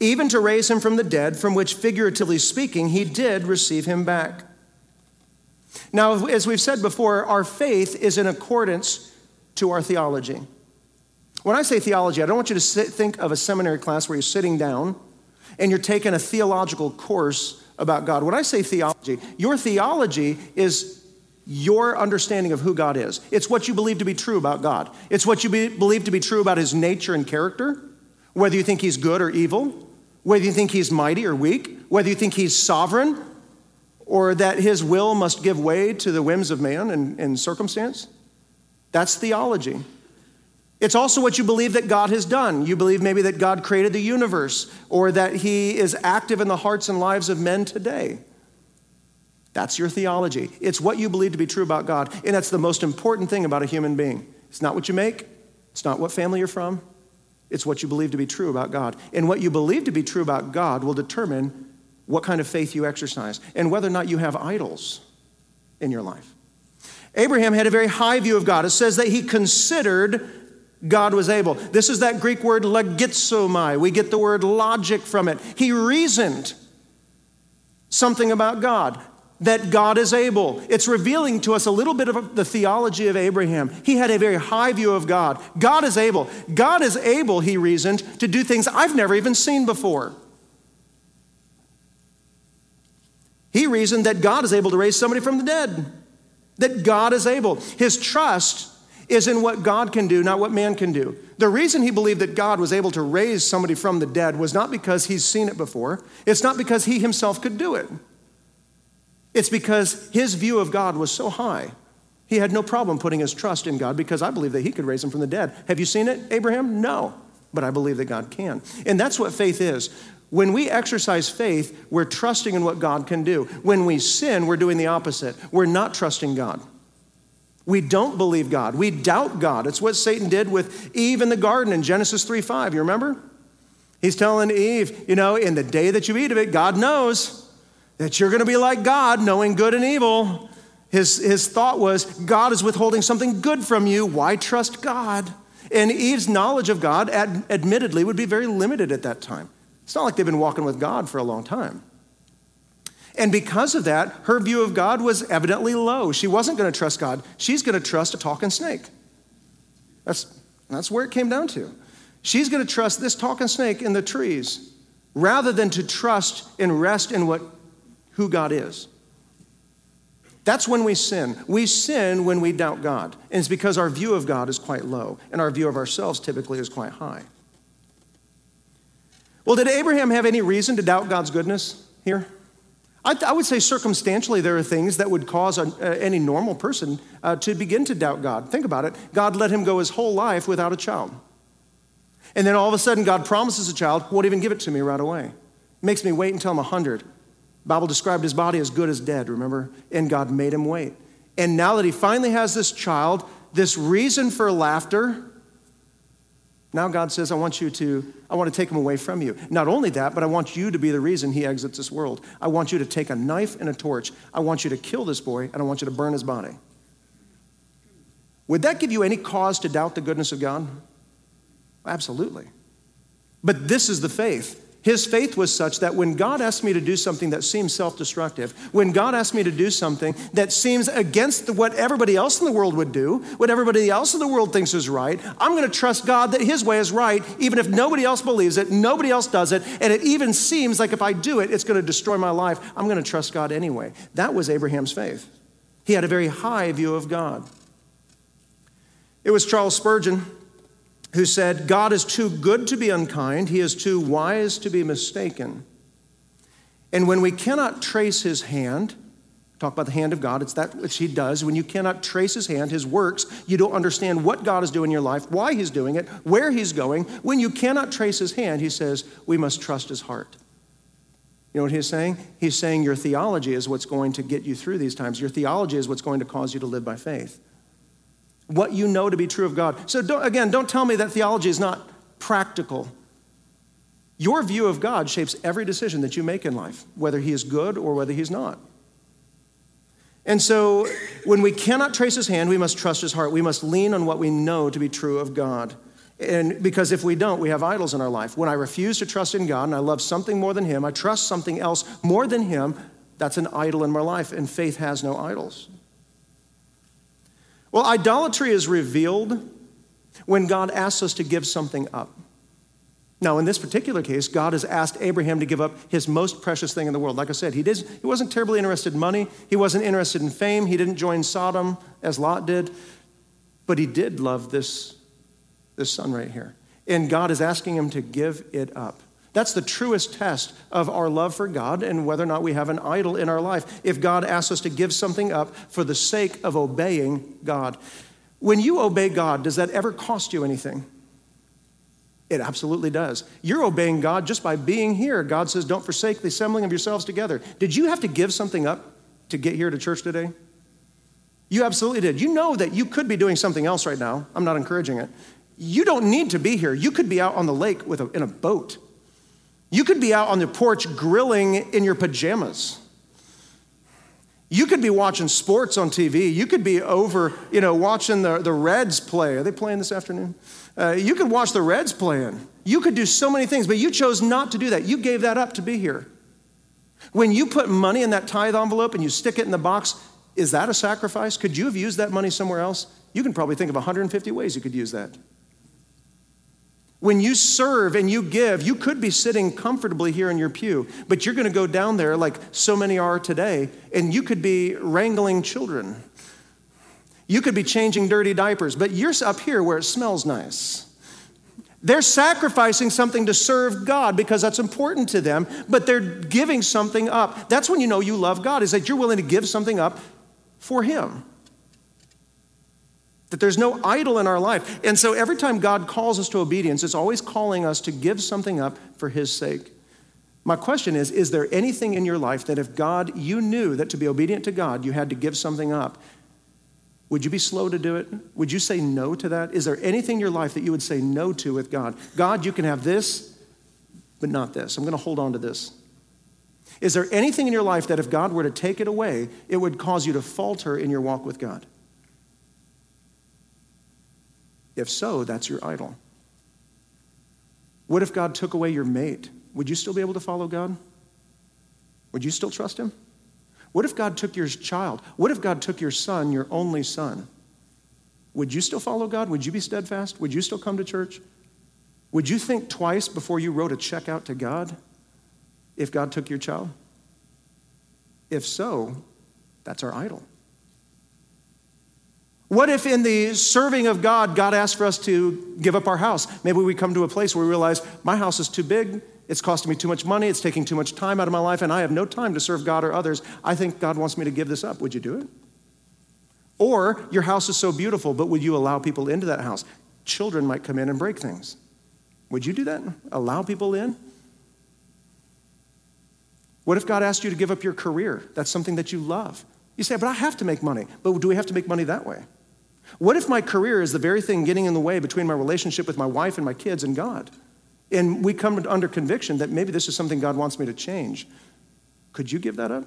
[SPEAKER 2] even to raise him from the dead, from which, figuratively speaking, he did receive him back. Now, as we've said before, our faith is in accordance to our theology. When I say theology, I don't want you to sit, think of a seminary class where you're sitting down and you're taking a theological course about God. When I say theology, your theology is your understanding of who God is. It's what you believe to be true about God, it's what you be, believe to be true about his nature and character, whether you think he's good or evil, whether you think he's mighty or weak, whether you think he's sovereign or that his will must give way to the whims of man and, and circumstance. That's theology. It's also what you believe that God has done. You believe maybe that God created the universe or that he is active in the hearts and lives of men today. That's your theology. It's what you believe to be true about God. And that's the most important thing about a human being. It's not what you make, it's not what family you're from, it's what you believe to be true about God. And what you believe to be true about God will determine what kind of faith you exercise and whether or not you have idols in your life. Abraham had a very high view of God. It says that he considered God was able. This is that Greek word logizomai. We get the word logic from it. He reasoned something about God that God is able. It's revealing to us a little bit of the theology of Abraham. He had a very high view of God. God is able. God is able, he reasoned, to do things I've never even seen before. He reasoned that God is able to raise somebody from the dead, that God is able. His trust is in what God can do, not what man can do. The reason he believed that God was able to raise somebody from the dead was not because he's seen it before, it's not because he himself could do it. It's because his view of God was so high. He had no problem putting his trust in God because I believe that he could raise him from the dead. Have you seen it, Abraham? No. But I believe that God can. And that's what faith is. When we exercise faith, we're trusting in what God can do. When we sin, we're doing the opposite. We're not trusting God. We don't believe God. We doubt God. It's what Satan did with Eve in the garden in Genesis 3 5. You remember? He's telling Eve, you know, in the day that you eat of it, God knows that you're going to be like God, knowing good and evil. His, his thought was, God is withholding something good from you. Why trust God? And Eve's knowledge of God, ad, admittedly, would be very limited at that time. It's not like they've been walking with God for a long time. And because of that, her view of God was evidently low. She wasn't going to trust God. She's going to trust a talking snake. That's, that's where it came down to. She's going to trust this talking snake in the trees rather than to trust and rest in what who God is. That's when we sin. We sin when we doubt God. And it's because our view of God is quite low, and our view of ourselves typically is quite high. Well, did Abraham have any reason to doubt God's goodness here? I, I would say circumstantially, there are things that would cause uh, any normal person uh, to begin to doubt God. Think about it. God let him go his whole life without a child. And then all of a sudden, God promises a child, won't even give it to me right away. Makes me wait until I'm 100. Bible described his body as good as dead, remember? And God made him wait. And now that he finally has this child, this reason for laughter, now God says, I want you to, I want to take him away from you. Not only that, but I want you to be the reason he exits this world. I want you to take a knife and a torch. I want you to kill this boy, and I want you to burn his body. Would that give you any cause to doubt the goodness of God? Absolutely. But this is the faith his faith was such that when God asked me to do something that seems self destructive, when God asked me to do something that seems against what everybody else in the world would do, what everybody else in the world thinks is right, I'm going to trust God that His way is right, even if nobody else believes it, nobody else does it, and it even seems like if I do it, it's going to destroy my life. I'm going to trust God anyway. That was Abraham's faith. He had a very high view of God. It was Charles Spurgeon who said, God is too good to be unkind, he is too wise to be mistaken. And when we cannot trace his hand, Talk about the hand of God. It's that which He does. When you cannot trace His hand, His works, you don't understand what God is doing in your life, why He's doing it, where He's going. When you cannot trace His hand, He says, we must trust His heart. You know what He's saying? He's saying your theology is what's going to get you through these times. Your theology is what's going to cause you to live by faith. What you know to be true of God. So, don't, again, don't tell me that theology is not practical. Your view of God shapes every decision that you make in life, whether He is good or whether He's not. And so, when we cannot trace his hand, we must trust his heart. We must lean on what we know to be true of God. And because if we don't, we have idols in our life. When I refuse to trust in God and I love something more than him, I trust something else more than him, that's an idol in my life, and faith has no idols. Well, idolatry is revealed when God asks us to give something up. Now, in this particular case, God has asked Abraham to give up his most precious thing in the world. Like I said, he, did, he wasn't terribly interested in money, he wasn't interested in fame, he didn't join Sodom as Lot did, but he did love this, this son right here. And God is asking him to give it up. That's the truest test of our love for God and whether or not we have an idol in our life. If God asks us to give something up for the sake of obeying God. When you obey God, does that ever cost you anything? It absolutely does. You're obeying God just by being here. God says, Don't forsake the assembling of yourselves together. Did you have to give something up to get here to church today? You absolutely did. You know that you could be doing something else right now. I'm not encouraging it. You don't need to be here. You could be out on the lake with a, in a boat. You could be out on the porch grilling in your pajamas. You could be watching sports on TV. You could be over, you know, watching the, the Reds play. Are they playing this afternoon? Uh, you could watch the Reds playing. You could do so many things, but you chose not to do that. You gave that up to be here. When you put money in that tithe envelope and you stick it in the box, is that a sacrifice? Could you have used that money somewhere else? You can probably think of 150 ways you could use that. When you serve and you give, you could be sitting comfortably here in your pew, but you're going to go down there like so many are today, and you could be wrangling children you could be changing dirty diapers, but you're up here where it smells nice. They're sacrificing something to serve God because that's important to them, but they're giving something up. That's when you know you love God, is that you're willing to give something up for Him. That there's no idol in our life. And so every time God calls us to obedience, it's always calling us to give something up for His sake. My question is Is there anything in your life that if God, you knew that to be obedient to God, you had to give something up? Would you be slow to do it? Would you say no to that? Is there anything in your life that you would say no to with God? God, you can have this, but not this. I'm going to hold on to this. Is there anything in your life that if God were to take it away, it would cause you to falter in your walk with God? If so, that's your idol. What if God took away your mate? Would you still be able to follow God? Would you still trust Him? What if God took your child? What if God took your son, your only son? Would you still follow God? Would you be steadfast? Would you still come to church? Would you think twice before you wrote a check out to God if God took your child? If so, that's our idol. What if in the serving of God, God asked for us to give up our house? Maybe we come to a place where we realize my house is too big, it's costing me too much money. It's taking too much time out of my life, and I have no time to serve God or others. I think God wants me to give this up. Would you do it? Or your house is so beautiful, but would you allow people into that house? Children might come in and break things. Would you do that? Allow people in? What if God asked you to give up your career? That's something that you love. You say, but I have to make money. But do we have to make money that way? What if my career is the very thing getting in the way between my relationship with my wife and my kids and God? and we come under conviction that maybe this is something God wants me to change, could you give that up?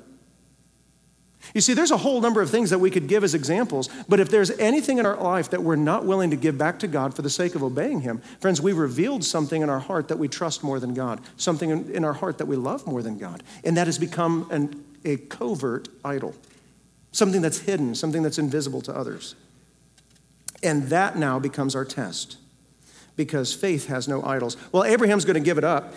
[SPEAKER 2] You see, there's a whole number of things that we could give as examples, but if there's anything in our life that we're not willing to give back to God for the sake of obeying Him, friends, we've revealed something in our heart that we trust more than God, something in our heart that we love more than God, and that has become an, a covert idol, something that's hidden, something that's invisible to others. And that now becomes our test because faith has no idols. Well, Abraham's going to give it up.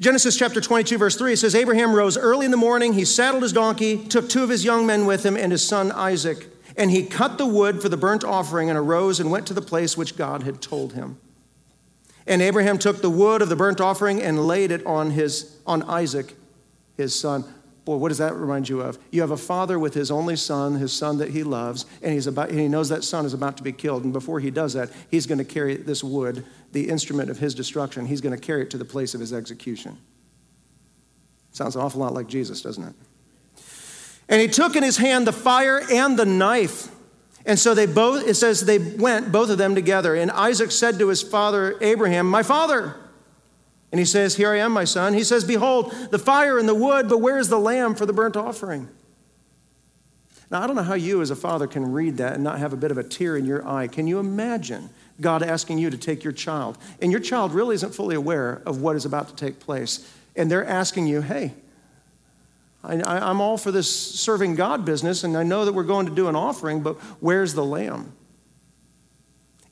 [SPEAKER 2] Genesis chapter 22, verse 3 it says, Abraham rose early in the morning, he saddled his donkey, took two of his young men with him, and his son Isaac. And he cut the wood for the burnt offering and arose and went to the place which God had told him. And Abraham took the wood of the burnt offering and laid it on, his, on Isaac, his son. Boy, what does that remind you of? You have a father with his only son, his son that he loves, and, he's about, and he knows that son is about to be killed. And before he does that, he's going to carry this wood, the instrument of his destruction, he's going to carry it to the place of his execution. Sounds an awful lot like Jesus, doesn't it? And he took in his hand the fire and the knife. And so they both, it says they went, both of them together. And Isaac said to his father Abraham, My father. And he says, Here I am, my son. He says, Behold, the fire and the wood, but where is the lamb for the burnt offering? Now, I don't know how you as a father can read that and not have a bit of a tear in your eye. Can you imagine God asking you to take your child? And your child really isn't fully aware of what is about to take place. And they're asking you, Hey, I, am all for this serving God business, and I know that we're going to do an offering, but where's the lamb?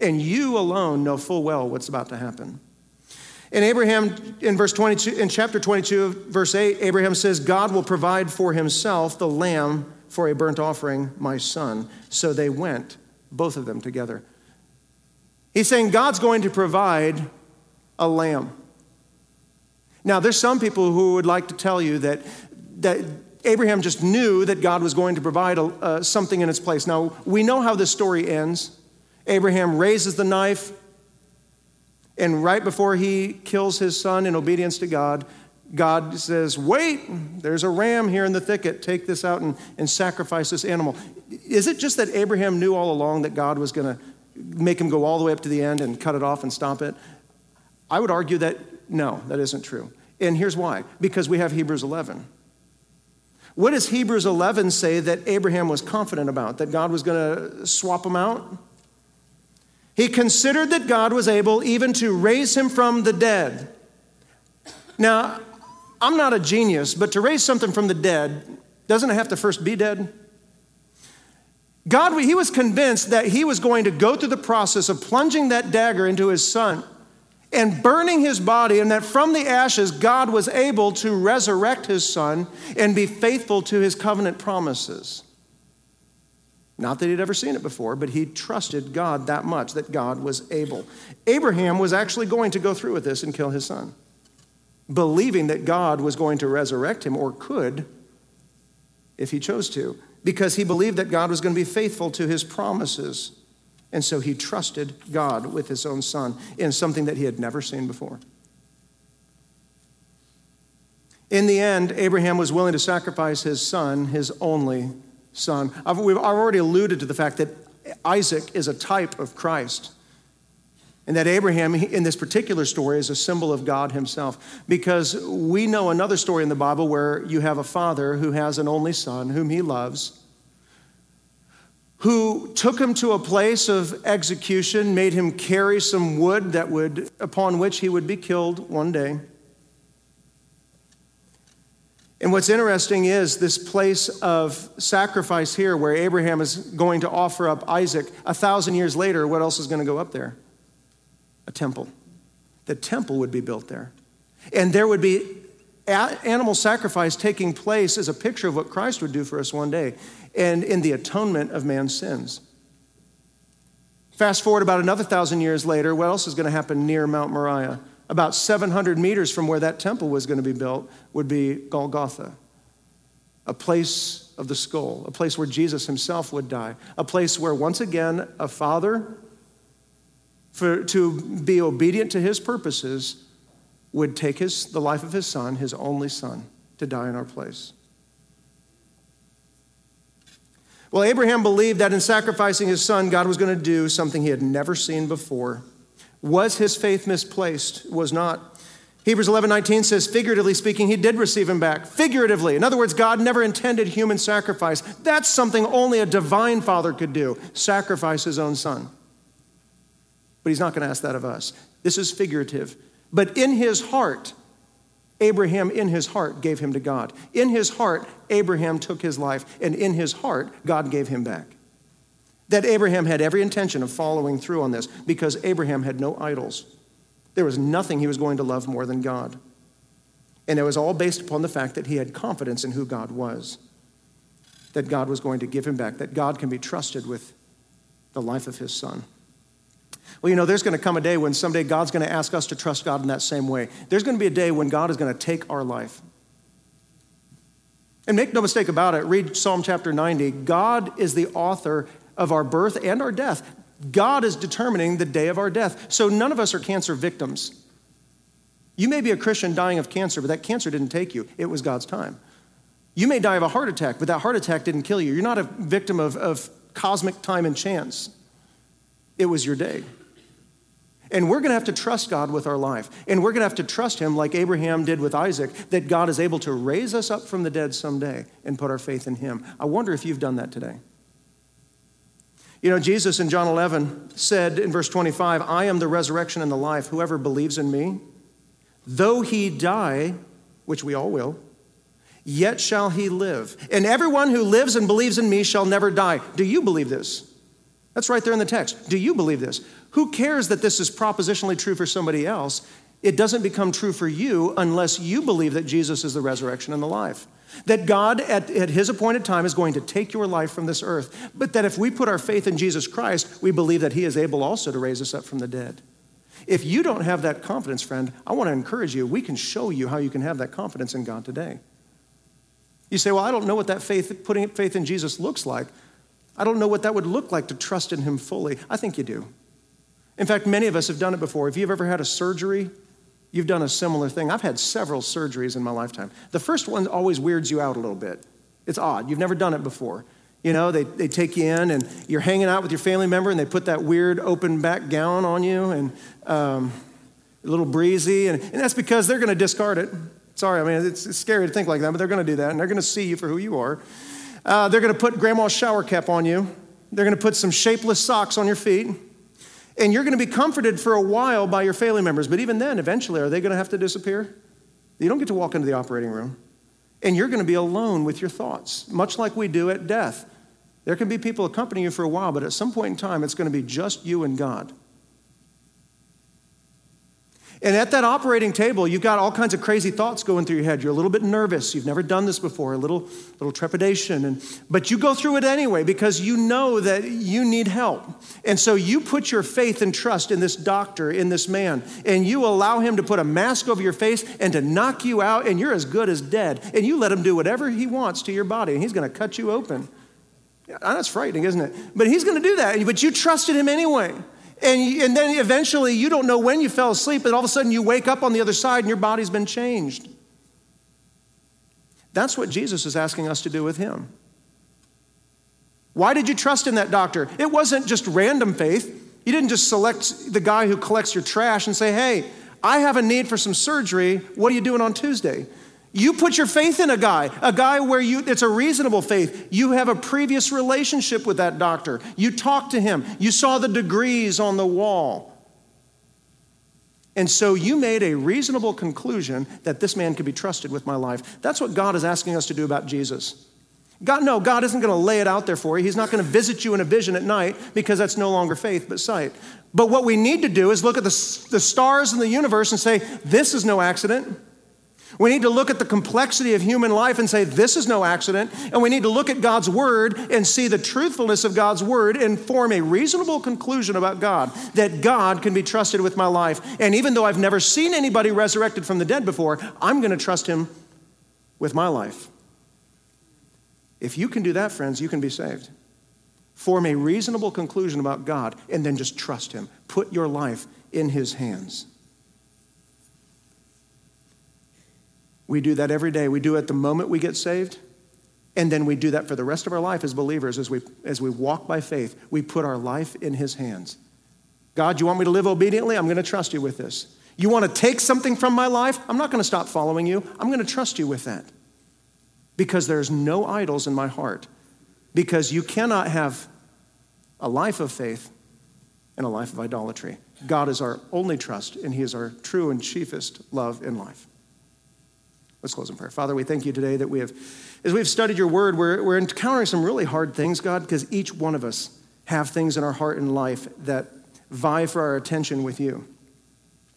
[SPEAKER 2] And you alone know full well what's about to happen. And Abraham, in verse 22, in chapter 22, verse 8, Abraham says, God will provide for himself the lamb for a burnt offering, my son. So they went, both of them together. He's saying God's going to provide a lamb. Now, there's some people who would like to tell you that that Abraham just knew that God was going to provide a, uh, something in its place. Now, we know how this story ends. Abraham raises the knife, and right before he kills his son in obedience to God, God says, Wait, there's a ram here in the thicket. Take this out and, and sacrifice this animal. Is it just that Abraham knew all along that God was going to make him go all the way up to the end and cut it off and stop it? I would argue that no, that isn't true. And here's why because we have Hebrews 11. What does Hebrews 11 say that Abraham was confident about? That God was going to swap him out? He considered that God was able even to raise him from the dead. Now, I'm not a genius, but to raise something from the dead, doesn't it have to first be dead? God, he was convinced that he was going to go through the process of plunging that dagger into his son and burning his body, and that from the ashes, God was able to resurrect his son and be faithful to his covenant promises. Not that he'd ever seen it before, but he trusted God that much that God was able. Abraham was actually going to go through with this and kill his son, believing that God was going to resurrect him or could if he chose to, because he believed that God was going to be faithful to his promises. And so he trusted God with his own son in something that he had never seen before. In the end, Abraham was willing to sacrifice his son, his only son. I've, we've already alluded to the fact that Isaac is a type of Christ. And that Abraham, in this particular story, is a symbol of God himself. Because we know another story in the Bible where you have a father who has an only son whom he loves who took him to a place of execution, made him carry some wood that would, upon which he would be killed one day. And what's interesting is this place of sacrifice here, where Abraham is going to offer up Isaac. A thousand years later, what else is going to go up there? A temple. The temple would be built there. And there would be animal sacrifice taking place as a picture of what Christ would do for us one day and in the atonement of man's sins. Fast forward about another thousand years later, what else is going to happen near Mount Moriah? About 700 meters from where that temple was going to be built would be Golgotha, a place of the skull, a place where Jesus himself would die, a place where once again a father, for, to be obedient to his purposes, would take his, the life of his son, his only son, to die in our place. Well, Abraham believed that in sacrificing his son, God was going to do something he had never seen before. Was his faith misplaced? Was not. Hebrews 11 19 says, figuratively speaking, he did receive him back. Figuratively. In other words, God never intended human sacrifice. That's something only a divine father could do sacrifice his own son. But he's not going to ask that of us. This is figurative. But in his heart, Abraham, in his heart, gave him to God. In his heart, Abraham took his life, and in his heart, God gave him back. That Abraham had every intention of following through on this because Abraham had no idols. There was nothing he was going to love more than God. And it was all based upon the fact that he had confidence in who God was, that God was going to give him back, that God can be trusted with the life of his son. Well, you know, there's going to come a day when someday God's going to ask us to trust God in that same way. There's going to be a day when God is going to take our life. And make no mistake about it, read Psalm chapter 90. God is the author of our birth and our death. God is determining the day of our death. So none of us are cancer victims. You may be a Christian dying of cancer, but that cancer didn't take you, it was God's time. You may die of a heart attack, but that heart attack didn't kill you. You're not a victim of, of cosmic time and chance, it was your day. And we're going to have to trust God with our life. And we're going to have to trust Him like Abraham did with Isaac, that God is able to raise us up from the dead someday and put our faith in Him. I wonder if you've done that today. You know, Jesus in John 11 said in verse 25, I am the resurrection and the life. Whoever believes in me, though he die, which we all will, yet shall he live. And everyone who lives and believes in me shall never die. Do you believe this? That's right there in the text. Do you believe this? Who cares that this is propositionally true for somebody else? It doesn't become true for you unless you believe that Jesus is the resurrection and the life. That God, at, at, His appointed time, is going to take your life from this earth. But that if we put our faith in Jesus Christ, we believe that He is able also to raise us up from the dead. If you don't have that confidence, friend, I want to encourage you. We can show you how you can have that confidence in God today. You say, Well, I don't know what that faith, putting faith in Jesus looks like. I don't know what that would look like to trust in Him fully. I think you do. In fact, many of us have done it before. If you've ever had a surgery, you've done a similar thing. I've had several surgeries in my lifetime. The first one always weirds you out a little bit. It's odd. You've never done it before. You know, they, they take you in and you're hanging out with your family member and they put that weird open back gown on you and um, a little breezy. And, and that's because they're going to discard it. Sorry, I mean, it's, it's, scary to think like that, but they're going to do that and they're going to see you for who you are. Uh, they're going to put grandma's shower cap on you. They're going to put some shapeless socks on your feet. And you're going to be comforted for a while by your family members, but even then, eventually, are they going to have to disappear? You don't get to walk into the operating room. And you're going to be alone with your thoughts, much like we do at death. There can be people accompanying you for a while, but at some point in time, it's going to be just you and God. And at that operating table, you've got all kinds of crazy thoughts going through your head. You're a little bit nervous. You've never done this before, a little, little trepidation. And, but you go through it anyway because you know that you need help. And so you put your faith and trust in this doctor, in this man, and you allow him to put a mask over your face and to knock you out, and you're as good as dead. And you let him do whatever he wants to your body, and he's going to cut you open. That's frightening, isn't it? But he's going to do that, but you trusted him anyway. And, and then eventually you don't know when you fell asleep, but all of a sudden you wake up on the other side and your body's been changed. That's what Jesus is asking us to do with him. Why did you trust in that doctor? It wasn't just random faith. You didn't just select the guy who collects your trash and say, hey, I have a need for some surgery. What are you doing on Tuesday? You put your faith in a guy, a guy where you it's a reasonable faith. You have a previous relationship with that doctor. You talked to him. You saw the degrees on the wall. And so you made a reasonable conclusion that this man could be trusted with my life. That's what God is asking us to do about Jesus. God, no, God isn't going to lay it out there for you. He's not going to visit you in a vision at night because that's no longer faith but sight. But what we need to do is look at the, the stars in the universe and say, this is no accident. We need to look at the complexity of human life and say, this is no accident. And we need to look at God's word and see the truthfulness of God's word and form a reasonable conclusion about God that God can be trusted with my life. And even though I've never seen anybody resurrected from the dead before, I'm going to trust him with my life. If you can do that, friends, you can be saved. Form a reasonable conclusion about God and then just trust him. Put your life in his hands. We do that every day. We do it the moment we get saved, and then we do that for the rest of our life as believers as we, as we walk by faith. We put our life in His hands. God, you want me to live obediently? I'm going to trust you with this. You want to take something from my life? I'm not going to stop following you. I'm going to trust you with that. Because there's no idols in my heart. Because you cannot have a life of faith and a life of idolatry. God is our only trust, and He is our true and chiefest love in life. Let's close in prayer. Father, we thank you today that we have, as we've studied your word, we're, we're encountering some really hard things, God, because each one of us have things in our heart and life that vie for our attention with you.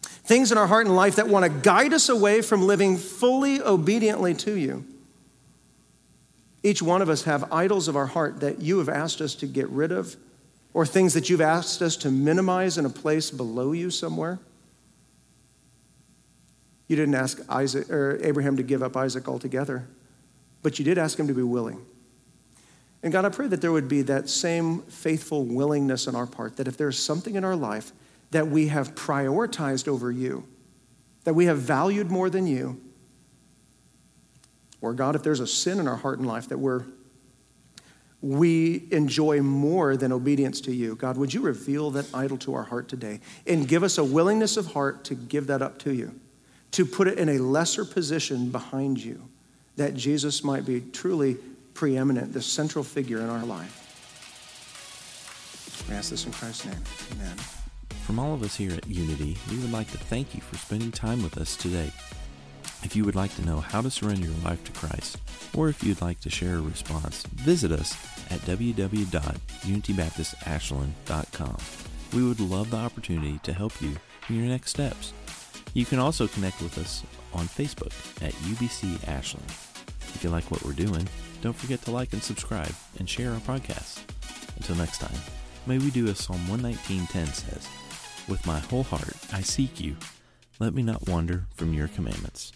[SPEAKER 2] Things in our heart and life that want to guide us away from living fully obediently to you. Each one of us have idols of our heart that you have asked us to get rid of, or things that you've asked us to minimize in a place below you somewhere. You didn't ask Isaac or Abraham to give up Isaac altogether, but you did ask him to be willing. And God, I pray that there would be that same faithful willingness on our part, that if there's something in our life that we have prioritized over you, that we have valued more than you, or God, if there's a sin in our heart and life that we're we enjoy more than obedience to you. God, would you reveal that idol to our heart today and give us a willingness of heart to give that up to you, to put it in a lesser position behind you, that Jesus might be truly preeminent, the central figure in our life. We ask this in Christ's name. Amen.
[SPEAKER 1] From all of us here at Unity, we would like to thank you for spending time with us today. If you would like to know how to surrender your life to Christ, or if you'd like to share a response, visit us at www.unitybaptistashland.com. We would love the opportunity to help you in your next steps. You can also connect with us on Facebook at UBC Ashland. If you like what we're doing, don't forget to like and subscribe and share our podcast. Until next time, may we do as Psalm 119.10 says, With my whole heart I seek you. Let me not wander from your commandments.